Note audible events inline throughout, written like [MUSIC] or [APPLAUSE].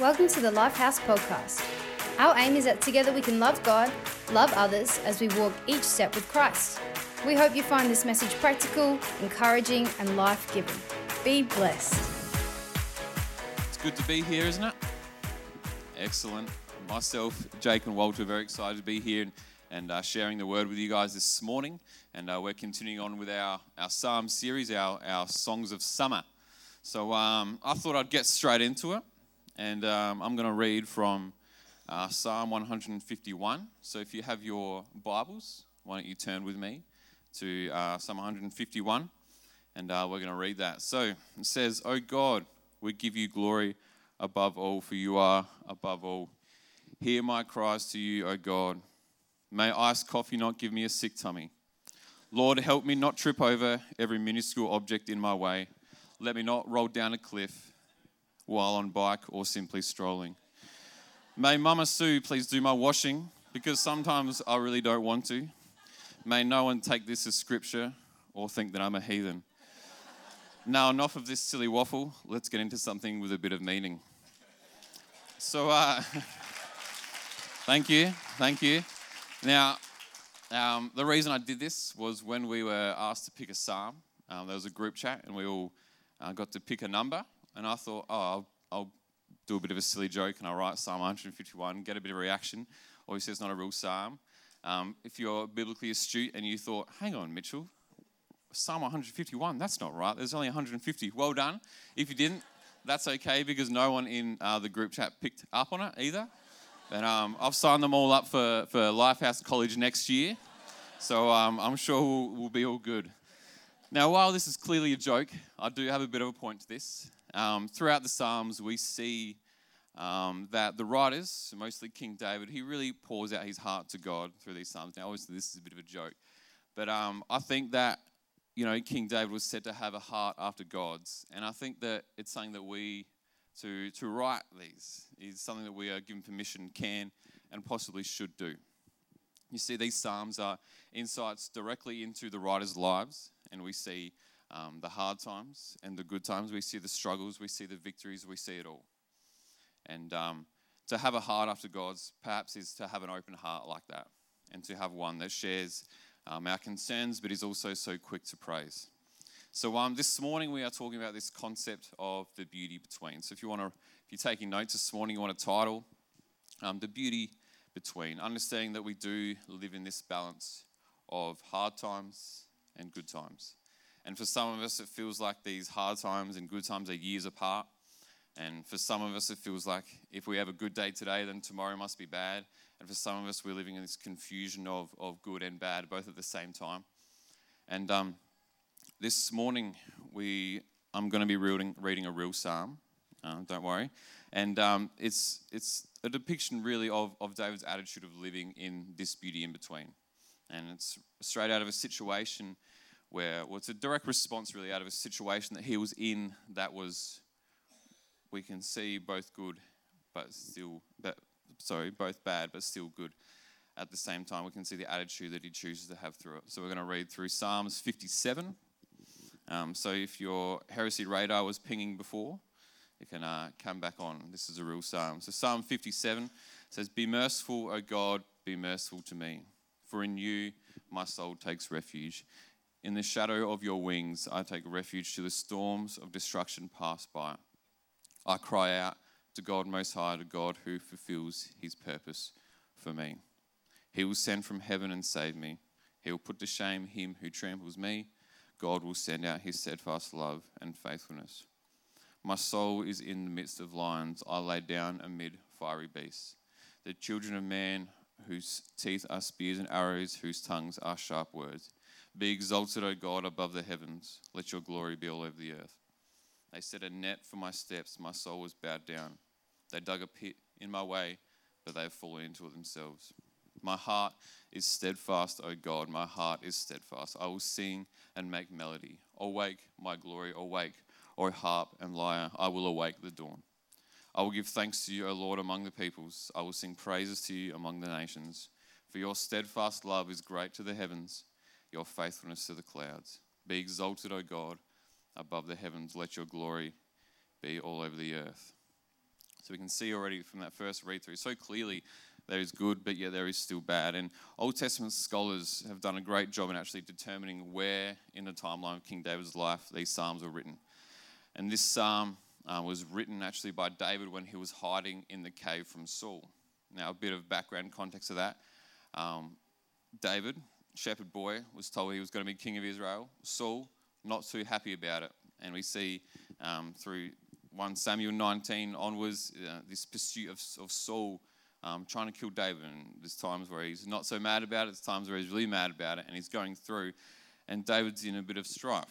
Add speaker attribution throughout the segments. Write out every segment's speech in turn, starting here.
Speaker 1: Welcome to the Lifehouse Podcast. Our aim is that together we can love God, love others as we walk each step with Christ. We hope you find this message practical, encouraging, and life giving. Be blessed.
Speaker 2: It's good to be here, isn't it? Excellent. Myself, Jake, and Walter are very excited to be here and, and uh, sharing the word with you guys this morning. And uh, we're continuing on with our, our Psalm series, our, our Songs of Summer. So um, I thought I'd get straight into it. And um, I'm going to read from uh, Psalm 151. So if you have your Bibles, why don't you turn with me to uh, Psalm 151? And uh, we're going to read that. So it says, O God, we give you glory above all, for you are above all. Hear my cries to you, O God. May iced coffee not give me a sick tummy. Lord, help me not trip over every minuscule object in my way. Let me not roll down a cliff while on bike or simply strolling. May Mama Sue please do my washing because sometimes I really don't want to. May no one take this as scripture or think that I'm a heathen. Now, enough of this silly waffle. Let's get into something with a bit of meaning. So, uh, [LAUGHS] thank you, thank you. Now, um, the reason I did this was when we were asked to pick a psalm. Um, there was a group chat, and we all uh, got to pick a number and I thought, oh, I'll, I'll do a bit of a silly joke and I'll write Psalm 151, get a bit of reaction. Obviously, it's not a real psalm. Um, if you're biblically astute and you thought, hang on, Mitchell, Psalm 151, that's not right. There's only 150. Well done. If you didn't, that's okay because no one in uh, the group chat picked up on it either. And um, I've signed them all up for, for Lifehouse College next year. So um, I'm sure we'll, we'll be all good. Now, while this is clearly a joke, I do have a bit of a point to this. Um, throughout the Psalms, we see um, that the writers, mostly King David, he really pours out his heart to God through these Psalms. Now, obviously, this is a bit of a joke, but um, I think that you know King David was said to have a heart after God's, and I think that it's something that we to to write these is something that we are given permission can and possibly should do. You see, these Psalms are insights directly into the writers' lives, and we see um, the hard times and the good times. We see the struggles, we see the victories, we see it all. And um, to have a heart after God's, perhaps, is to have an open heart like that and to have one that shares um, our concerns but is also so quick to praise. So um, this morning we are talking about this concept of the beauty between. So if you want to, if you're taking notes this morning, you want a title, um, the beauty between, understanding that we do live in this balance of hard times and good times. And for some of us, it feels like these hard times and good times are years apart. And for some of us, it feels like if we have a good day today, then tomorrow must be bad. And for some of us, we're living in this confusion of, of good and bad, both at the same time. And um, this morning, we I'm going to be reading, reading a real psalm. Uh, don't worry. And um, it's, it's a depiction, really, of, of David's attitude of living in this beauty in between. And it's straight out of a situation where well, it's a direct response really out of a situation that he was in that was we can see both good but still but, sorry both bad but still good. At the same time we can see the attitude that he chooses to have through it. So we're going to read through psalms 57 um, so if your heresy radar was pinging before you can uh, come back on. This is a real psalm. So psalm 57 says be merciful o god be merciful to me for in you my soul takes refuge in the shadow of your wings, I take refuge to the storms of destruction pass by. I cry out to God Most High, to God who fulfills his purpose for me. He will send from heaven and save me. He will put to shame him who tramples me. God will send out his steadfast love and faithfulness. My soul is in the midst of lions. I lay down amid fiery beasts. The children of man, whose teeth are spears and arrows, whose tongues are sharp words. Be exalted, O God, above the heavens. Let your glory be all over the earth. They set a net for my steps. My soul was bowed down. They dug a pit in my way, but they have fallen into it themselves. My heart is steadfast, O God. My heart is steadfast. I will sing and make melody. Awake, my glory, awake, O harp and lyre. I will awake the dawn. I will give thanks to you, O Lord, among the peoples. I will sing praises to you among the nations. For your steadfast love is great to the heavens your faithfulness to the clouds. Be exalted, O God, above the heavens. Let your glory be all over the earth. So we can see already from that first read through so clearly there is good, but yet there is still bad. And Old Testament scholars have done a great job in actually determining where in the timeline of King David's life these Psalms were written. And this Psalm uh, was written actually by David when he was hiding in the cave from Saul. Now, a bit of background context of that. Um, David, shepherd boy, was told he was going to be king of Israel. Saul, not too happy about it. And we see um, through 1 Samuel 19 onwards uh, this pursuit of, of Saul um, trying to kill David. And there's times where he's not so mad about it, there's times where he's really mad about it, and he's going through. And David's in a bit of strife.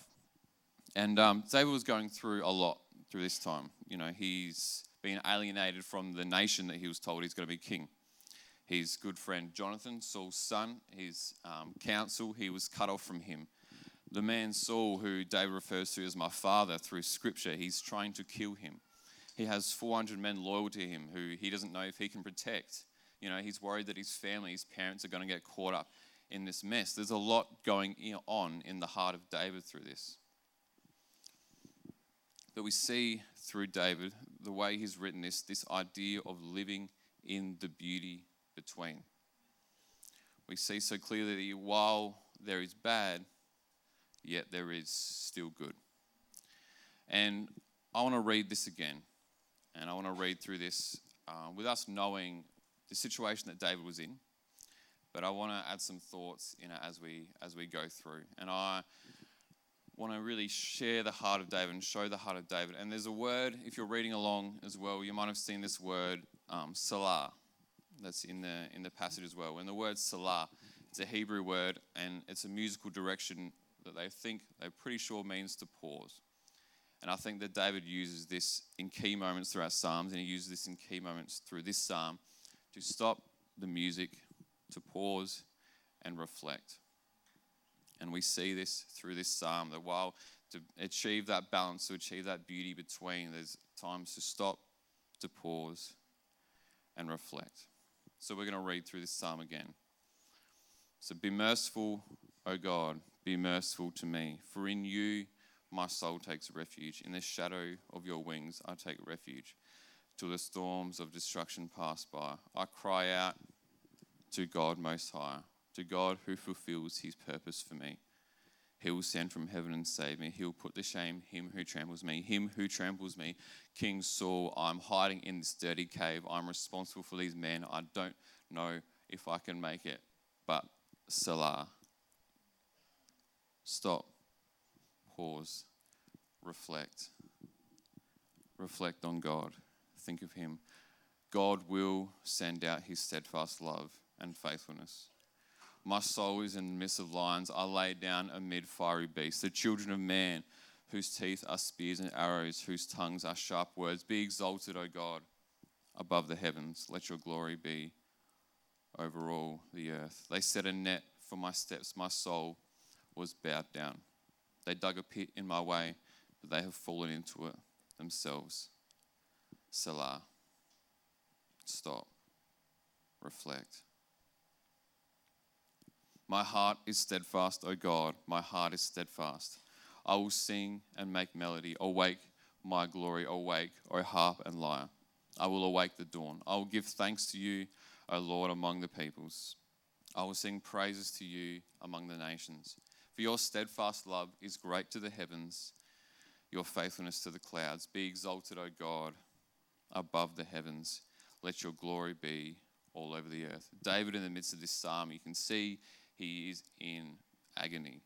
Speaker 2: And um, David was going through a lot through this time. You know, he's been alienated from the nation that he was told he's going to be king. His good friend Jonathan, Saul's son, his um, counsel, he was cut off from him. The man Saul, who David refers to as my father through scripture, he's trying to kill him. He has 400 men loyal to him who he doesn't know if he can protect. You know, he's worried that his family, his parents are going to get caught up in this mess. There's a lot going on in the heart of David through this. But we see through David, the way he's written this, this idea of living in the beauty between. We see so clearly that while there is bad, yet there is still good. And I want to read this again. And I want to read through this uh, with us knowing the situation that David was in. But I want to add some thoughts in it as we as we go through. And I want to really share the heart of David and show the heart of David. And there's a word, if you're reading along as well, you might have seen this word, um, selah, that's in the, in the passage as well. And the word selah, it's a Hebrew word and it's a musical direction that they think, they're pretty sure means to pause. And I think that David uses this in key moments throughout Psalms, and he uses this in key moments through this psalm to stop the music, to pause and reflect. And we see this through this psalm that while to achieve that balance, to achieve that beauty between, there's times to stop, to pause, and reflect. So we're going to read through this psalm again. So be merciful, O God, be merciful to me, for in you my soul takes refuge. In the shadow of your wings I take refuge till the storms of destruction pass by. I cry out to God Most High to God who fulfills his purpose for me. He will send from heaven and save me. He will put to shame him who tramples me. Him who tramples me. King Saul, I'm hiding in this dirty cave. I'm responsible for these men. I don't know if I can make it. But Selah. Stop. Pause. Reflect. Reflect on God. Think of Him. God will send out His steadfast love and faithfulness. My soul is in the midst of lions. I lay down amid fiery beasts, the children of man, whose teeth are spears and arrows, whose tongues are sharp words. Be exalted, O God, above the heavens. Let your glory be over all the earth. They set a net for my steps. My soul was bowed down. They dug a pit in my way, but they have fallen into it themselves. Selah. Stop. Reflect. My heart is steadfast, O God, my heart is steadfast. I will sing and make melody. Awake, my glory, awake, O harp and lyre. I will awake the dawn. I will give thanks to you, O Lord, among the peoples. I will sing praises to you among the nations. For your steadfast love is great to the heavens, your faithfulness to the clouds. Be exalted, O God, above the heavens. Let your glory be all over the earth. David, in the midst of this psalm, you can see he is in agony.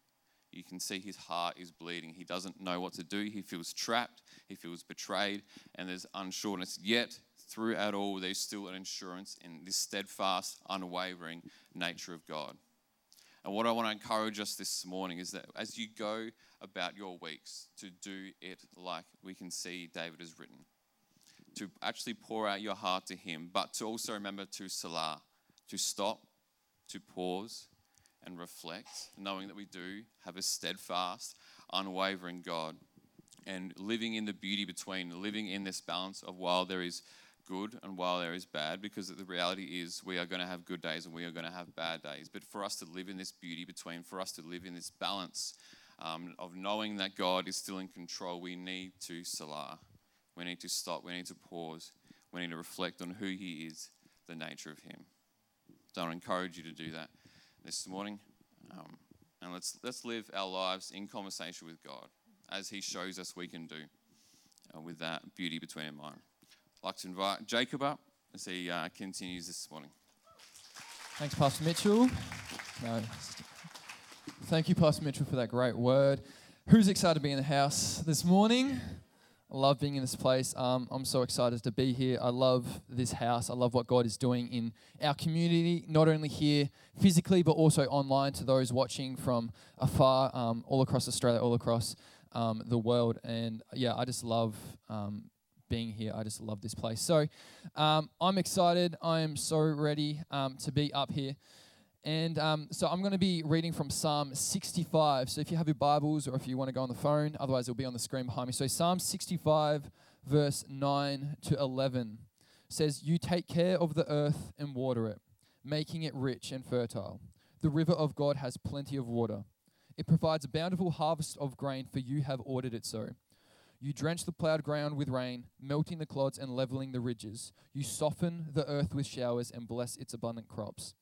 Speaker 2: You can see his heart is bleeding. He doesn't know what to do. He feels trapped. He feels betrayed, and there's unsureness. Yet, throughout all, there's still an assurance in this steadfast, unwavering nature of God. And what I want to encourage us this morning is that as you go about your weeks, to do it like we can see David has written, to actually pour out your heart to Him, but to also remember to Selah, to stop, to pause, and reflect, knowing that we do have a steadfast, unwavering God, and living in the beauty between, living in this balance of while there is good and while there is bad, because the reality is we are going to have good days and we are going to have bad days. But for us to live in this beauty between, for us to live in this balance um, of knowing that God is still in control, we need to selah. We need to stop. We need to pause. We need to reflect on who He is, the nature of Him. So I encourage you to do that this morning. Um, and let's, let's live our lives in conversation with God as He shows us we can do uh, with that beauty between and mine. I'd like to invite Jacob up as he uh, continues this morning.
Speaker 3: Thanks, Pastor Mitchell. No. Thank you, Pastor Mitchell, for that great word. Who's excited to be in the house this morning? I love being in this place. Um, I'm so excited to be here. I love this house. I love what God is doing in our community, not only here physically, but also online to those watching from afar, um, all across Australia, all across um, the world. And yeah, I just love um, being here. I just love this place. So um, I'm excited. I am so ready um, to be up here. And um, so I'm going to be reading from Psalm 65. So if you have your Bibles or if you want to go on the phone, otherwise it'll be on the screen behind me. So Psalm 65, verse 9 to 11 says, You take care of the earth and water it, making it rich and fertile. The river of God has plenty of water. It provides a bountiful harvest of grain, for you have ordered it so. You drench the plowed ground with rain, melting the clods and leveling the ridges. You soften the earth with showers and bless its abundant crops.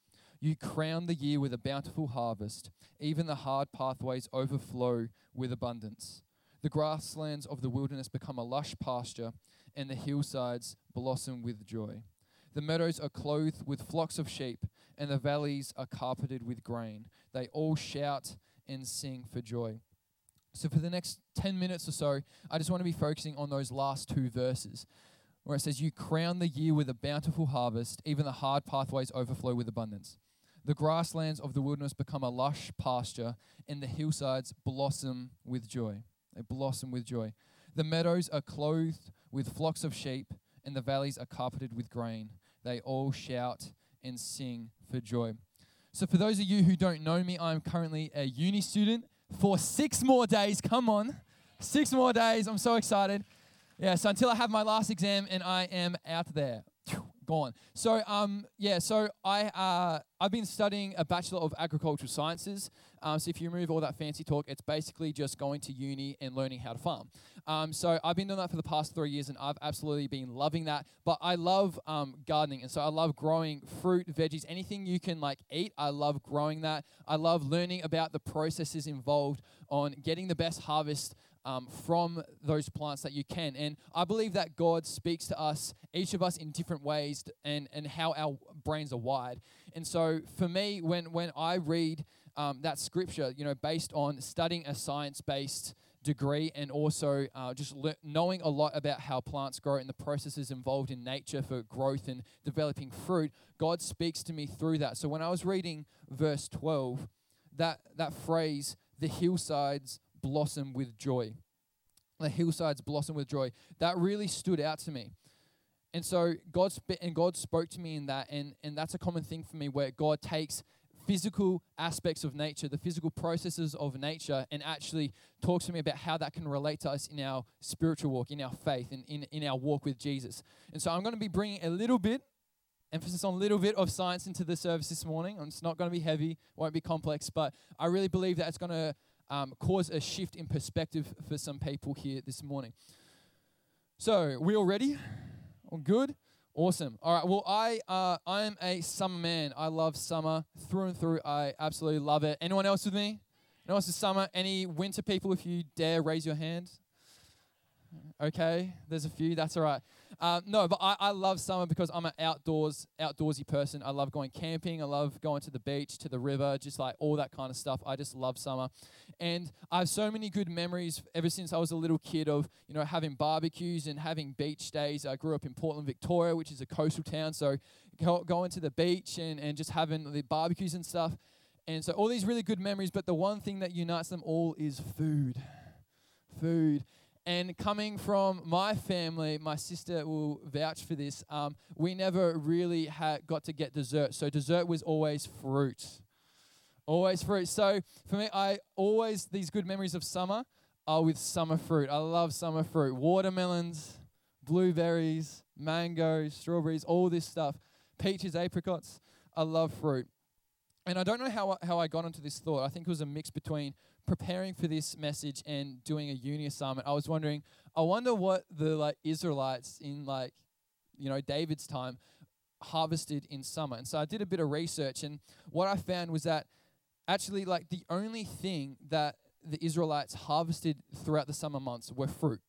Speaker 3: You crown the year with a bountiful harvest. Even the hard pathways overflow with abundance. The grasslands of the wilderness become a lush pasture, and the hillsides blossom with joy. The meadows are clothed with flocks of sheep, and the valleys are carpeted with grain. They all shout and sing for joy. So, for the next 10 minutes or so, I just want to be focusing on those last two verses where it says, You crown the year with a bountiful harvest, even the hard pathways overflow with abundance. The grasslands of the wilderness become a lush pasture, and the hillsides blossom with joy. They blossom with joy. The meadows are clothed with flocks of sheep, and the valleys are carpeted with grain. They all shout and sing for joy. So, for those of you who don't know me, I'm currently a uni student for six more days. Come on, six more days. I'm so excited. Yeah, so until I have my last exam and I am out there gone. So um, yeah, so I uh, I've been studying a bachelor of agricultural sciences. Um, so if you remove all that fancy talk, it's basically just going to uni and learning how to farm. Um, so I've been doing that for the past three years, and I've absolutely been loving that. But I love um, gardening, and so I love growing fruit, veggies, anything you can like eat. I love growing that. I love learning about the processes involved on getting the best harvest um, from those plants that you can. And I believe that God speaks to us, each of us, in different ways, and, and how our brains are wired. And so for me, when, when I read um, that scripture, you know, based on studying a science based degree and also uh, just le- knowing a lot about how plants grow and the processes involved in nature for growth and developing fruit, God speaks to me through that. So when I was reading verse 12, that, that phrase, the hillsides blossom with joy. The hillsides blossom with joy. That really stood out to me. And so God sp- and God spoke to me in that, and, and that's a common thing for me where God takes physical aspects of nature, the physical processes of nature, and actually talks to me about how that can relate to us in our spiritual walk, in our faith, in, in, in our walk with Jesus. And so I'm going to be bringing a little bit, emphasis on a little bit of science into the service this morning. It's not going to be heavy, won't be complex, but I really believe that it's going to um, cause a shift in perspective for some people here this morning. So, we all ready? All good? Awesome. All right. Well, I uh, I am a summer man. I love summer through and through. I absolutely love it. Anyone else with me? Anyone else is summer? Any winter people? If you dare, raise your hand. Okay, there's a few. That's all right. Um, no, but I, I love summer because I'm an outdoors outdoorsy person. I love going camping. I love going to the beach, to the river, just like all that kind of stuff. I just love summer, and I have so many good memories ever since I was a little kid of you know having barbecues and having beach days. I grew up in Portland, Victoria, which is a coastal town, so go, going to the beach and and just having the barbecues and stuff. And so all these really good memories, but the one thing that unites them all is food. Food. And coming from my family, my sister will vouch for this. Um, we never really had got to get dessert, so dessert was always fruit, always fruit. So for me, I always these good memories of summer are with summer fruit. I love summer fruit, watermelons, blueberries, mangoes, strawberries, all this stuff, peaches, apricots. I love fruit. And I don't know how, how I got onto this thought. I think it was a mix between preparing for this message and doing a uni assignment. I was wondering, I wonder what the like Israelites in like you know, David's time, harvested in summer. And so I did a bit of research, and what I found was that actually, like, the only thing that the Israelites harvested throughout the summer months were fruit.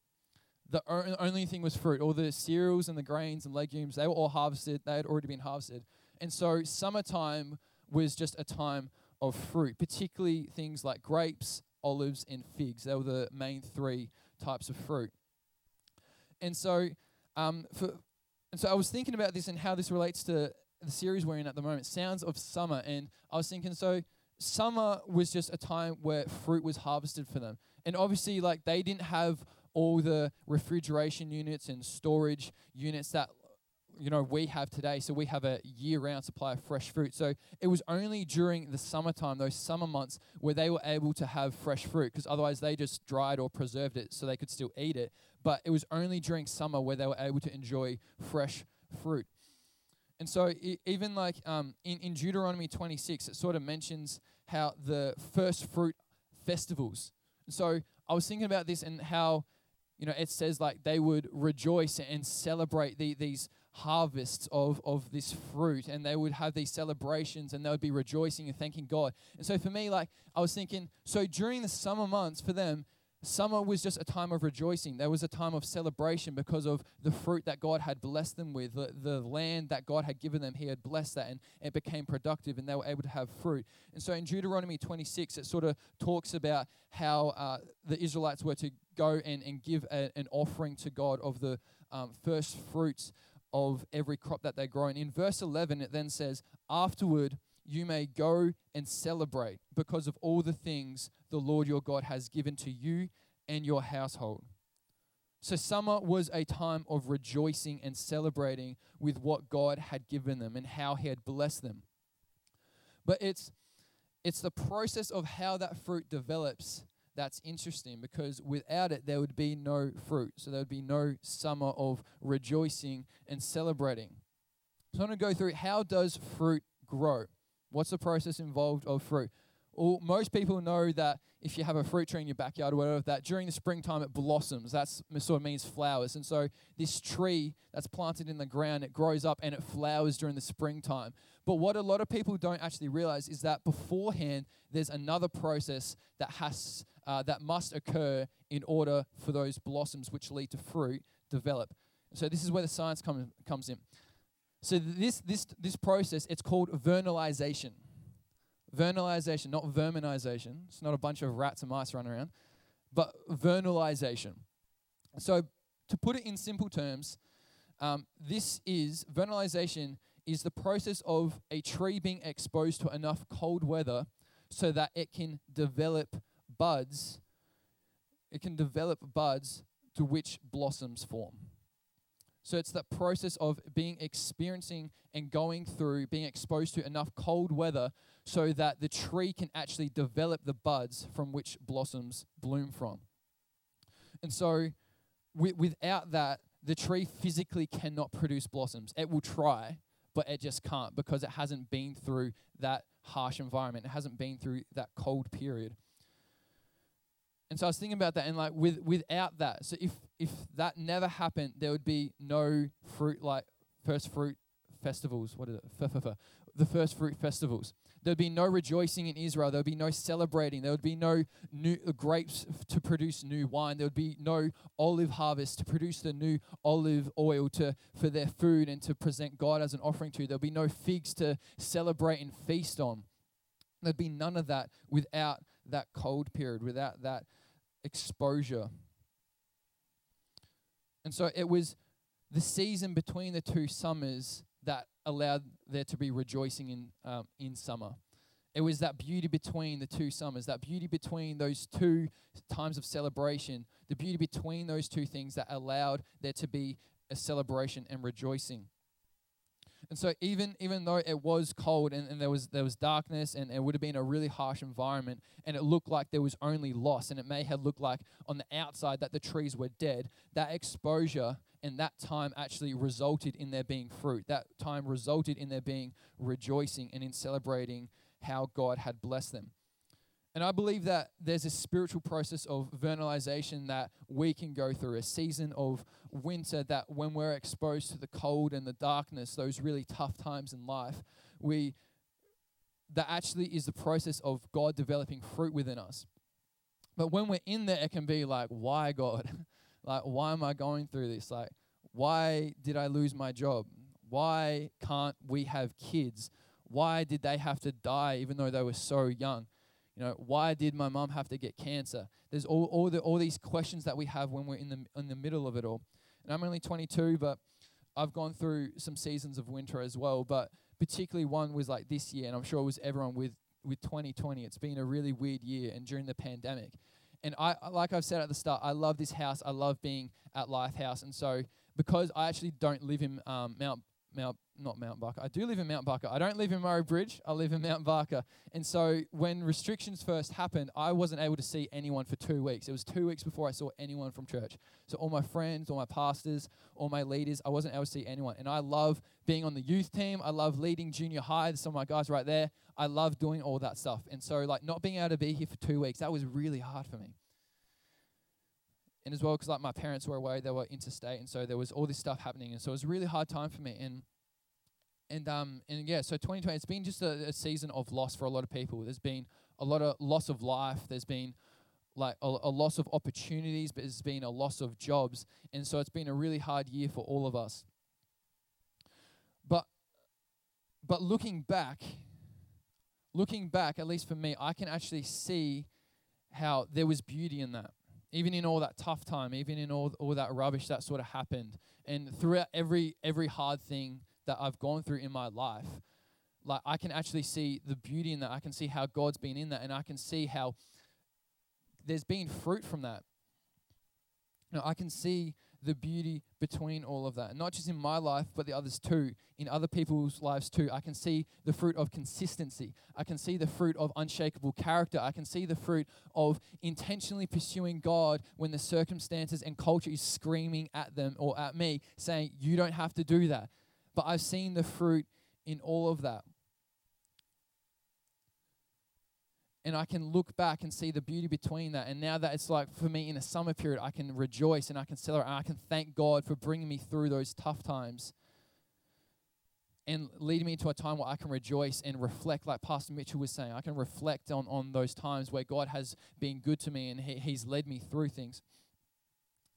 Speaker 3: The only thing was fruit. All the cereals and the grains and legumes, they were all harvested. They had already been harvested. And so summertime was just a time of fruit, particularly things like grapes, olives, and figs. They were the main three types of fruit. And so, um, for, and so I was thinking about this and how this relates to the series we're in at the moment, Songs of Summer. And I was thinking, so summer was just a time where fruit was harvested for them. And obviously, like, they didn't have all the refrigeration units and storage units that you know we have today. So we have a year round supply of fresh fruit. So it was only during the summertime those summer months where they were able to have fresh fruit because otherwise they just dried or preserved it so they could still eat it. But it was only during summer where they were able to enjoy fresh fruit. And so even like um, in, in deuteronomy 26 it sort of mentions how the first fruit festivals. So i was thinking about this and how you know it says like they would rejoice and celebrate the, these harvests of, of this fruit and they would have these celebrations and they would be rejoicing and thanking God. And so for me, like I was thinking, so during the summer months for them, summer was just a time of rejoicing. There was a time of celebration because of the fruit that God had blessed them with, the, the land that God had given them. He had blessed that and it became productive and they were able to have fruit. And so in Deuteronomy 26, it sort of talks about how uh, the Israelites were to go and, and give a, an offering to God of the um, first fruits of every crop that they grow. And in verse 11, it then says, Afterward, you may go and celebrate because of all the things the Lord your God has given to you and your household. So, summer was a time of rejoicing and celebrating with what God had given them and how He had blessed them. But it's, it's the process of how that fruit develops that's interesting because without it, there would be no fruit. So there would be no summer of rejoicing and celebrating. So I want to go through how does fruit grow? What's the process involved of fruit? Well, most people know that if you have a fruit tree in your backyard or whatever, that during the springtime it blossoms. That sort of means flowers. And so this tree that's planted in the ground, it grows up and it flowers during the springtime. But what a lot of people don't actually realize is that beforehand, there's another process that has uh, that must occur in order for those blossoms which lead to fruit develop. So this is where the science comes comes in. So this this this process it's called vernalization. Vernalization, not verminization. It's not a bunch of rats and mice running around, but vernalization. So to put it in simple terms, um, this is vernalization is the process of a tree being exposed to enough cold weather so that it can develop buds, it can develop buds to which blossoms form. So it's that process of being experiencing and going through, being exposed to enough cold weather so that the tree can actually develop the buds from which blossoms bloom from. And so without that, the tree physically cannot produce blossoms. It will try, but it just can't because it hasn't been through that harsh environment. It hasn't been through that cold period. And so I was thinking about that, and like with without that, so if if that never happened, there would be no fruit like first fruit festivals. What is it? The first fruit festivals. There'd be no rejoicing in Israel. There would be no celebrating. There would be no new uh, grapes to produce new wine. There would be no olive harvest to produce the new olive oil to for their food and to present God as an offering to. There'd be no figs to celebrate and feast on. There'd be none of that without that cold period, without that exposure. And so it was the season between the two summers that allowed there to be rejoicing in, um, in summer. It was that beauty between the two summers, that beauty between those two times of celebration, the beauty between those two things that allowed there to be a celebration and rejoicing. And so even even though it was cold and, and there was there was darkness and it would have been a really harsh environment and it looked like there was only loss and it may have looked like on the outside that the trees were dead, that exposure and that time actually resulted in there being fruit. That time resulted in there being rejoicing and in celebrating how God had blessed them. And I believe that there's a spiritual process of vernalization that we can go through, a season of winter that when we're exposed to the cold and the darkness, those really tough times in life, we that actually is the process of God developing fruit within us. But when we're in there, it can be like, why God? [LAUGHS] like, why am I going through this? Like, why did I lose my job? Why can't we have kids? Why did they have to die even though they were so young? You know, why did my mom have to get cancer? There's all, all, the, all these questions that we have when we're in the, in the middle of it all. And I'm only 22, but I've gone through some seasons of winter as well. But particularly one was like this year, and I'm sure it was everyone with, with 2020. It's been a really weird year, and during the pandemic. And I, like I've said at the start, I love this house. I love being at Lifehouse. And so, because I actually don't live in um, Mount Mount, not Mount Barker. I do live in Mount Barker. I don't live in Murray Bridge. I live in Mount Barker. And so when restrictions first happened, I wasn't able to see anyone for two weeks. It was two weeks before I saw anyone from church. So all my friends, all my pastors, all my leaders, I wasn't able to see anyone. And I love being on the youth team. I love leading junior high. There's some of my guys right there. I love doing all that stuff. And so like not being able to be here for two weeks, that was really hard for me and as well because like my parents were away they were interstate and so there was all this stuff happening and so it was a really hard time for me and and um and yeah, so 2020 it's been just a, a, season of loss for a lot of people. There's been a lot of loss of life. There's been like a, a loss of opportunities, but there's been a loss of jobs, and so it's been a really hard year for all of us. But but looking back, looking back, at least for me, I can actually see how there was beauty in that. Even in all that tough time, even in all, all that rubbish that sort of happened. And throughout every every hard thing that I've gone through in my life, like I can actually see the beauty in that. I can see how God's been in that, and I can see how there's been fruit from that. You know, I can see the beauty between all of that. Not just in my life, but the others too, in other people's lives too. I can see the fruit of consistency. I can see the fruit of unshakable character. I can see the fruit of intentionally pursuing God when the circumstances and culture is screaming at them or at me, saying, You don't have to do that. But I've seen the fruit in all of that. And I can look back and see the beauty between that. And now that it's like for me in a summer period, I can rejoice and I can celebrate and I can thank God for bringing me through those tough times and leading me into a time where I can rejoice and reflect, like Pastor Mitchell was saying. I can reflect on, on those times where God has been good to me and he, He's led me through things.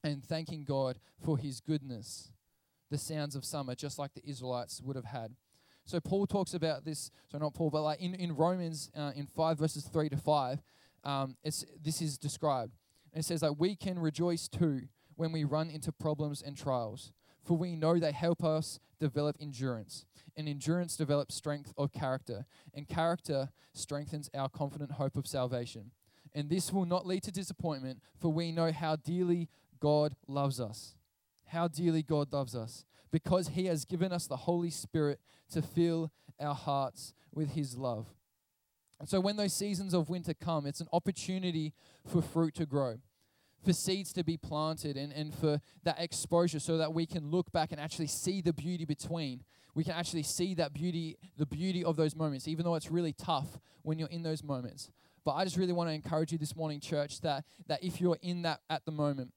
Speaker 3: And thanking God for His goodness the sounds of summer, just like the Israelites would have had. So Paul talks about this. So not Paul, but like in in Romans uh, in five verses three to five, um, it's this is described. It says that we can rejoice too when we run into problems and trials, for we know they help us develop endurance, and endurance develops strength of character, and character strengthens our confident hope of salvation. And this will not lead to disappointment, for we know how dearly God loves us how dearly God loves us because He has given us the Holy Spirit to fill our hearts with His love. And so, when those seasons of winter come, it's an opportunity for fruit to grow, for seeds to be planted, and, and for that exposure so that we can look back and actually see the beauty between. We can actually see that beauty, the beauty of those moments, even though it's really tough when you're in those moments. But I just really want to encourage you this morning, church, that, that if you're in that at the moment,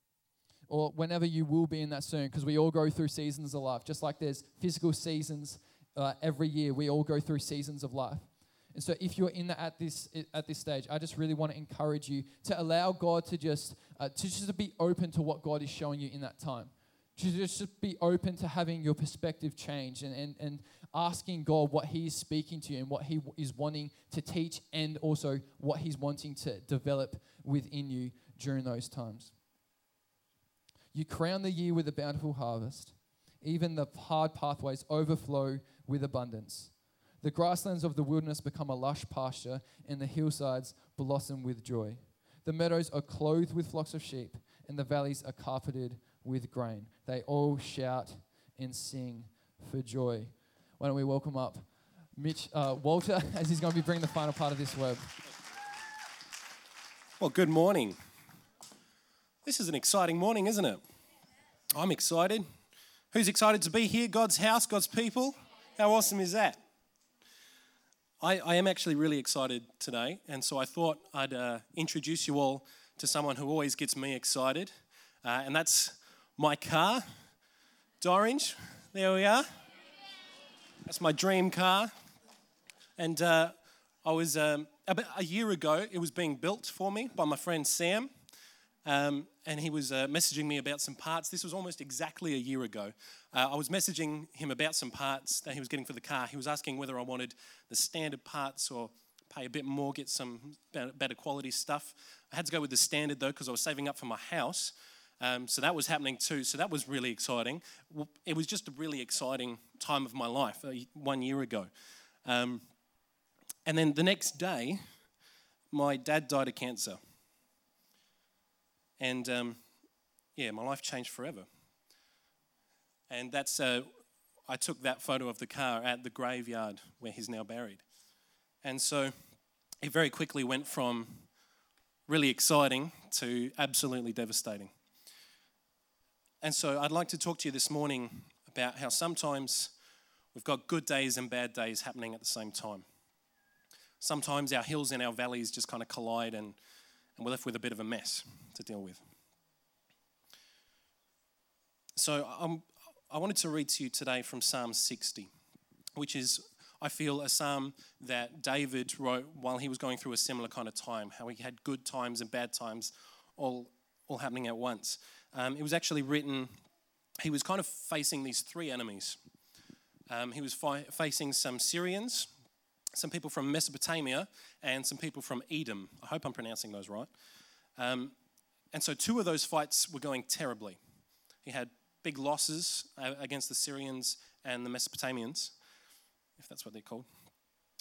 Speaker 3: or whenever you will be in that soon, because we all go through seasons of life. Just like there's physical seasons uh, every year, we all go through seasons of life. And so, if you're in the, at this at this stage, I just really want to encourage you to allow God to just uh, to just be open to what God is showing you in that time. To just be open to having your perspective change and, and, and asking God what He is speaking to you and what He is wanting to teach, and also what He's wanting to develop within you during those times. You crown the year with a bountiful harvest. Even the hard pathways overflow with abundance. The grasslands of the wilderness become a lush pasture, and the hillsides blossom with joy. The meadows are clothed with flocks of sheep, and the valleys are carpeted with grain. They all shout and sing for joy. Why don't we welcome up Mitch uh, Walter [LAUGHS] as he's going to be bringing the final part of this word.
Speaker 4: Well, good morning. This is an exciting morning, isn't it? I'm excited. Who's excited to be here? God's house, God's people. How awesome is that? I, I am actually really excited today, and so I thought I'd uh, introduce you all to someone who always gets me excited, uh, and that's my car. Dorange, there we are. That's my dream car. And uh, I was, um, about a year ago, it was being built for me by my friend Sam. Um, and he was uh, messaging me about some parts. This was almost exactly a year ago. Uh, I was messaging him about some parts that he was getting for the car. He was asking whether I wanted the standard parts or pay a bit more, get some better quality stuff. I had to go with the standard though because I was saving up for my house. Um, so that was happening too. So that was really exciting. It was just a really exciting time of my life uh, one year ago. Um, and then the next day, my dad died of cancer. And um, yeah, my life changed forever. And that's, uh, I took that photo of the car at the graveyard where he's now buried. And so it very quickly went from really exciting to absolutely devastating. And so I'd like to talk to you this morning about how sometimes we've got good days and bad days happening at the same time. Sometimes our hills and our valleys just kind of collide and and we're left with a bit of a mess to deal with. So um, I wanted to read to you today from Psalm 60, which is, I feel, a psalm that David wrote while he was going through a similar kind of time, how he had good times and bad times all, all happening at once. Um, it was actually written, he was kind of facing these three enemies. Um, he was fi- facing some Syrians some people from Mesopotamia and some people from Edom. I hope I'm pronouncing those right. Um, and so two of those fights were going terribly. He had big losses uh, against the Syrians and the Mesopotamians, if that's what they're called.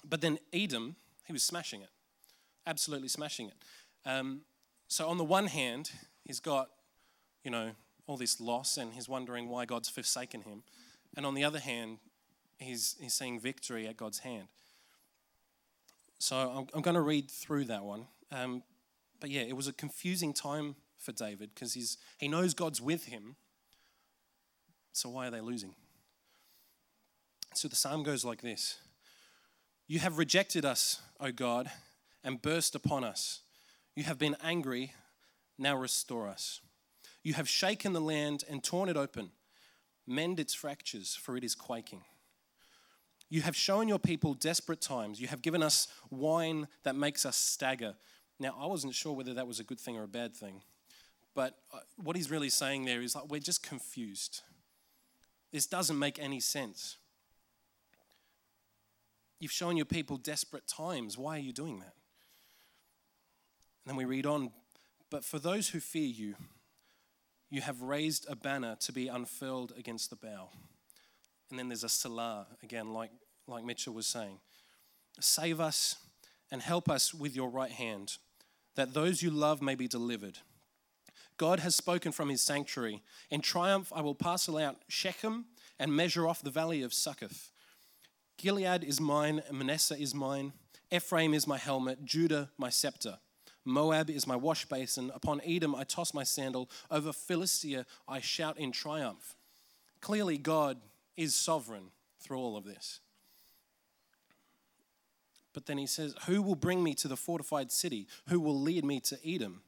Speaker 4: But then Edom, he was smashing it, absolutely smashing it. Um, so on the one hand, he's got, you know, all this loss and he's wondering why God's forsaken him. And on the other hand, he's, he's seeing victory at God's hand. So I'm, I'm going to read through that one. Um, but yeah, it was a confusing time for David because he's he knows God's with him. So why are they losing? So the psalm goes like this You have rejected us, O God, and burst upon us. You have been angry, now restore us. You have shaken the land and torn it open. Mend its fractures, for it is quaking. You have shown your people desperate times. You have given us wine that makes us stagger. Now, I wasn't sure whether that was a good thing or a bad thing. But uh, what he's really saying there is like, we're just confused. This doesn't make any sense. You've shown your people desperate times. Why are you doing that? And then we read on, but for those who fear you, you have raised a banner to be unfurled against the bow. And then there's a Selah, again, like, like Mitchell was saying. Save us and help us with your right hand, that those you love may be delivered. God has spoken from his sanctuary. In triumph, I will parcel out Shechem and measure off the valley of Succoth. Gilead is mine, Manasseh is mine. Ephraim is my helmet, Judah my scepter. Moab is my wash basin. Upon Edom I toss my sandal. Over Philistia I shout in triumph. Clearly, God is sovereign through all of this. But then he says, Who will bring me to the fortified city? Who will lead me to Edom?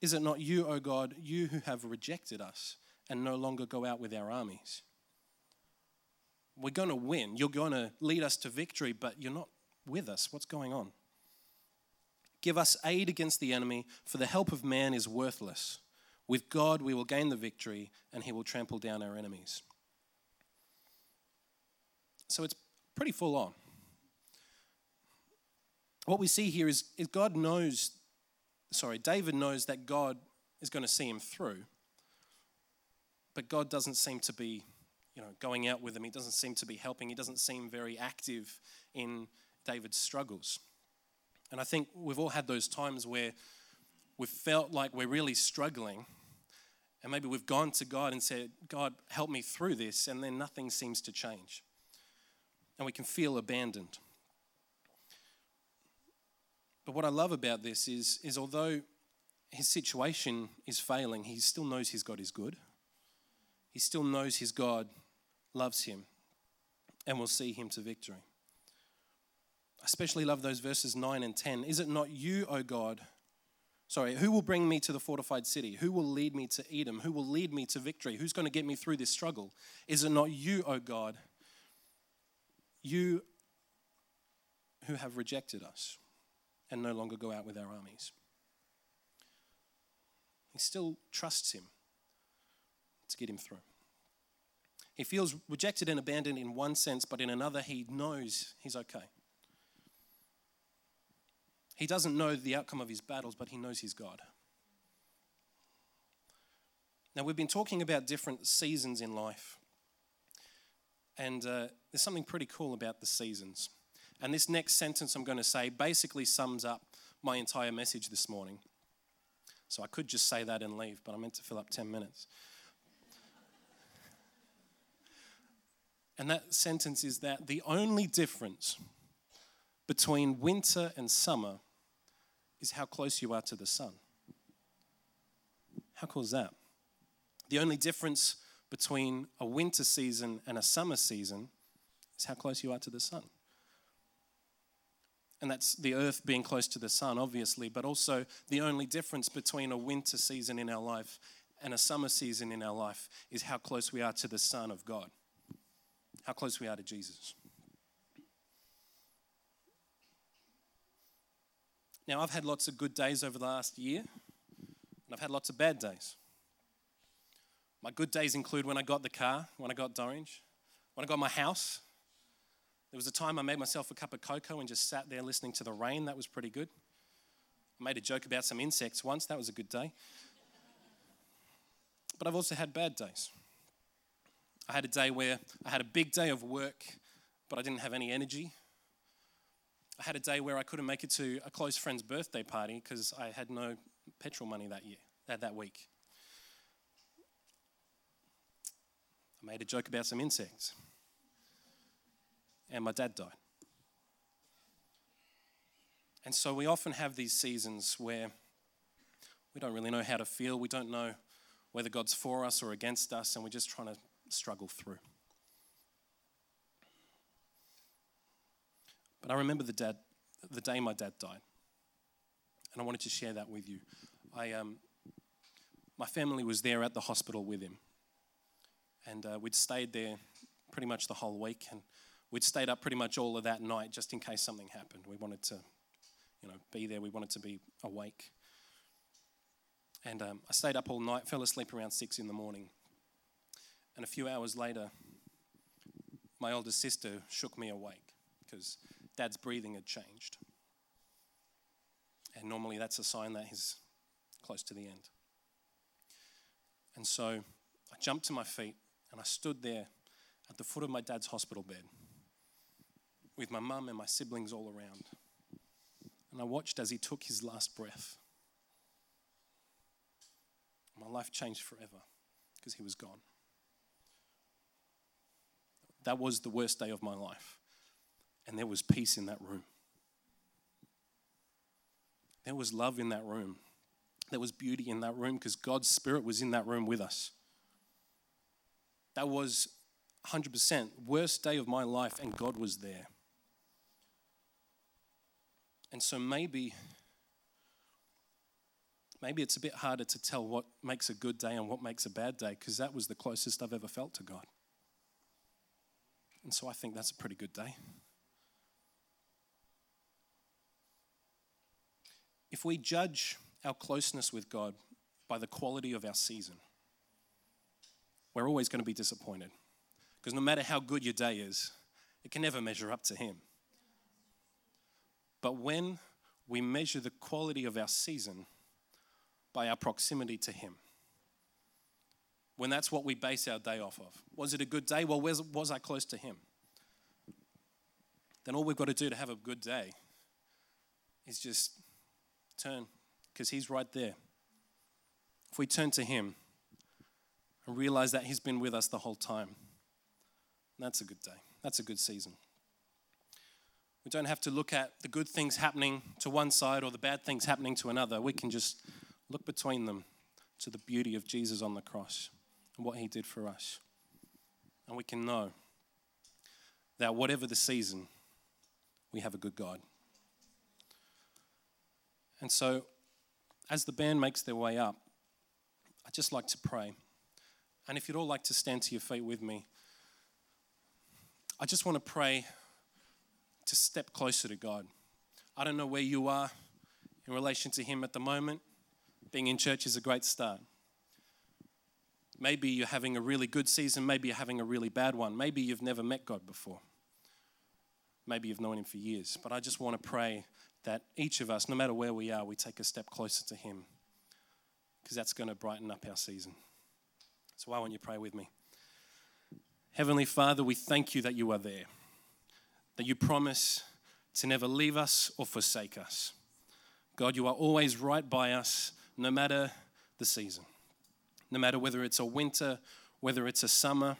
Speaker 4: Is it not you, O God, you who have rejected us and no longer go out with our armies? We're going to win. You're going to lead us to victory, but you're not with us. What's going on? Give us aid against the enemy, for the help of man is worthless. With God, we will gain the victory, and he will trample down our enemies. So it's pretty full on. What we see here is, is God knows, sorry, David knows that God is going to see him through, but God doesn't seem to be, you know, going out with him. He doesn't seem to be helping. He doesn't seem very active in David's struggles. And I think we've all had those times where we've felt like we're really struggling. And maybe we've gone to God and said, God, help me through this. And then nothing seems to change and we can feel abandoned. But what I love about this is, is although his situation is failing, he still knows his God is good. He still knows his God loves him and will see him to victory. I especially love those verses 9 and 10. Is it not you, O God? Sorry, who will bring me to the fortified city? Who will lead me to Edom? Who will lead me to victory? Who's going to get me through this struggle? Is it not you, O God? You who have rejected us and no longer go out with our armies. He still trusts him to get him through. He feels rejected and abandoned in one sense, but in another, he knows he's okay. He doesn't know the outcome of his battles, but he knows he's God. Now, we've been talking about different seasons in life. And uh, there's something pretty cool about the seasons. And this next sentence I'm going to say basically sums up my entire message this morning. So I could just say that and leave, but I meant to fill up 10 minutes. And that sentence is that the only difference between winter and summer is how close you are to the sun. How cool is that? The only difference between a winter season and a summer season is how close you are to the sun. And that's the earth being close to the sun, obviously, but also the only difference between a winter season in our life and a summer season in our life is how close we are to the Son of God, how close we are to Jesus. Now, I've had lots of good days over the last year, and I've had lots of bad days. My good days include when I got the car, when I got Dorange, when I got my house. There was a time I made myself a cup of cocoa and just sat there listening to the rain. That was pretty good. I made a joke about some insects once. That was a good day. But I've also had bad days. I had a day where I had a big day of work, but I didn't have any energy. I had a day where I couldn't make it to a close friend's birthday party because I had no petrol money that year, that, that week. I made a joke about some insects. And my dad died. And so we often have these seasons where we don't really know how to feel. We don't know whether God's for us or against us, and we're just trying to struggle through. But I remember the, dad, the day my dad died, and I wanted to share that with you. I, um, my family was there at the hospital with him, and uh, we'd stayed there pretty much the whole week, and we'd stayed up pretty much all of that night just in case something happened. We wanted to, you know, be there. We wanted to be awake. And um, I stayed up all night, fell asleep around six in the morning. And a few hours later, my older sister shook me awake because dad's breathing had changed. And normally that's a sign that he's close to the end. And so I jumped to my feet and I stood there at the foot of my dad's hospital bed with my mum and my siblings all around. And I watched as he took his last breath. My life changed forever because he was gone. That was the worst day of my life. And there was peace in that room. There was love in that room. There was beauty in that room because God's Spirit was in that room with us. That was 100% worst day of my life, and God was there. And so maybe maybe it's a bit harder to tell what makes a good day and what makes a bad day because that was the closest I've ever felt to God. And so I think that's a pretty good day. If we judge our closeness with God by the quality of our season, we're always going to be disappointed. Because no matter how good your day is, it can never measure up to Him. But when we measure the quality of our season by our proximity to Him, when that's what we base our day off of, was it a good day? Well, was, I close to Him? Then all we've got to do to have a good day is just turn, because He's right there. If we turn to Him realize that He's been with us the whole time, that's a good day. That's a good season. We don't have to look at the good things happening to one side or the bad things happening to another. We can just look between them to the beauty of Jesus on the cross and what he did for us. And we can know that whatever the season, we have a good God. And so, as the band makes their way up, I'd just like to pray. And if you'd all like to stand to your feet with me, I just want to pray to step closer to God. I don't know where you are in relation to Him at the moment. Being in church is a great start. Maybe you're having a really good season, maybe you're having a really bad one. Maybe you've never met God before. Maybe you've known Him for years. But I just want to pray that each of us, no matter where we are, we take a step closer to Him because that's going to brighten up our season. So why won't you pray with me? Heavenly Father, we thank you that you are there, that you promise to never leave us or forsake us. God, you are always right by us, no matter the season, no matter whether it's a winter, whether it's a summer,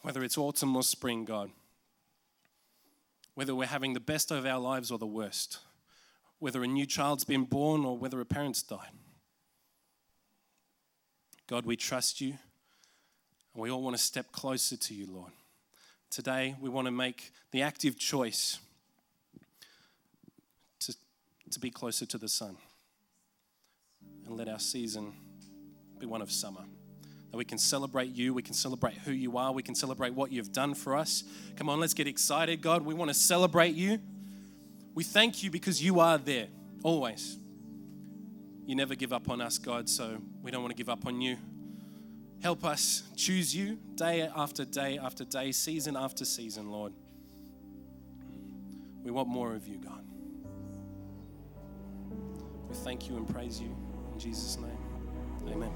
Speaker 4: whether it's autumn or spring, God. Whether we're having the best of our lives or the worst, whether a new child's been born or whether a parent's died. God, we trust you and we all want to step closer to you, Lord. Today, we want to make the active choice to, to be closer to the sun and let our season be one of summer. That we can celebrate you, we can celebrate who you are, we can celebrate what you've done for us. Come on, let's get excited, God. We want to celebrate you. We thank you because you are there always. You never give up on us, God, so we don't want to give up on you. Help us choose you day after day after day, season after season, Lord. We want more of you, God. We thank you and praise you in Jesus' name. Amen.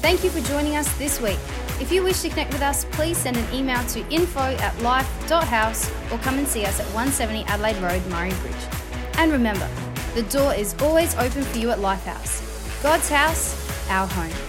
Speaker 1: Thank you for joining us this week. If you wish to connect with us, please send an email to info at life.house or come and see us at 170 Adelaide Road, Murray Bridge. And remember, the door is always open for you at Lifehouse. God's house, our home.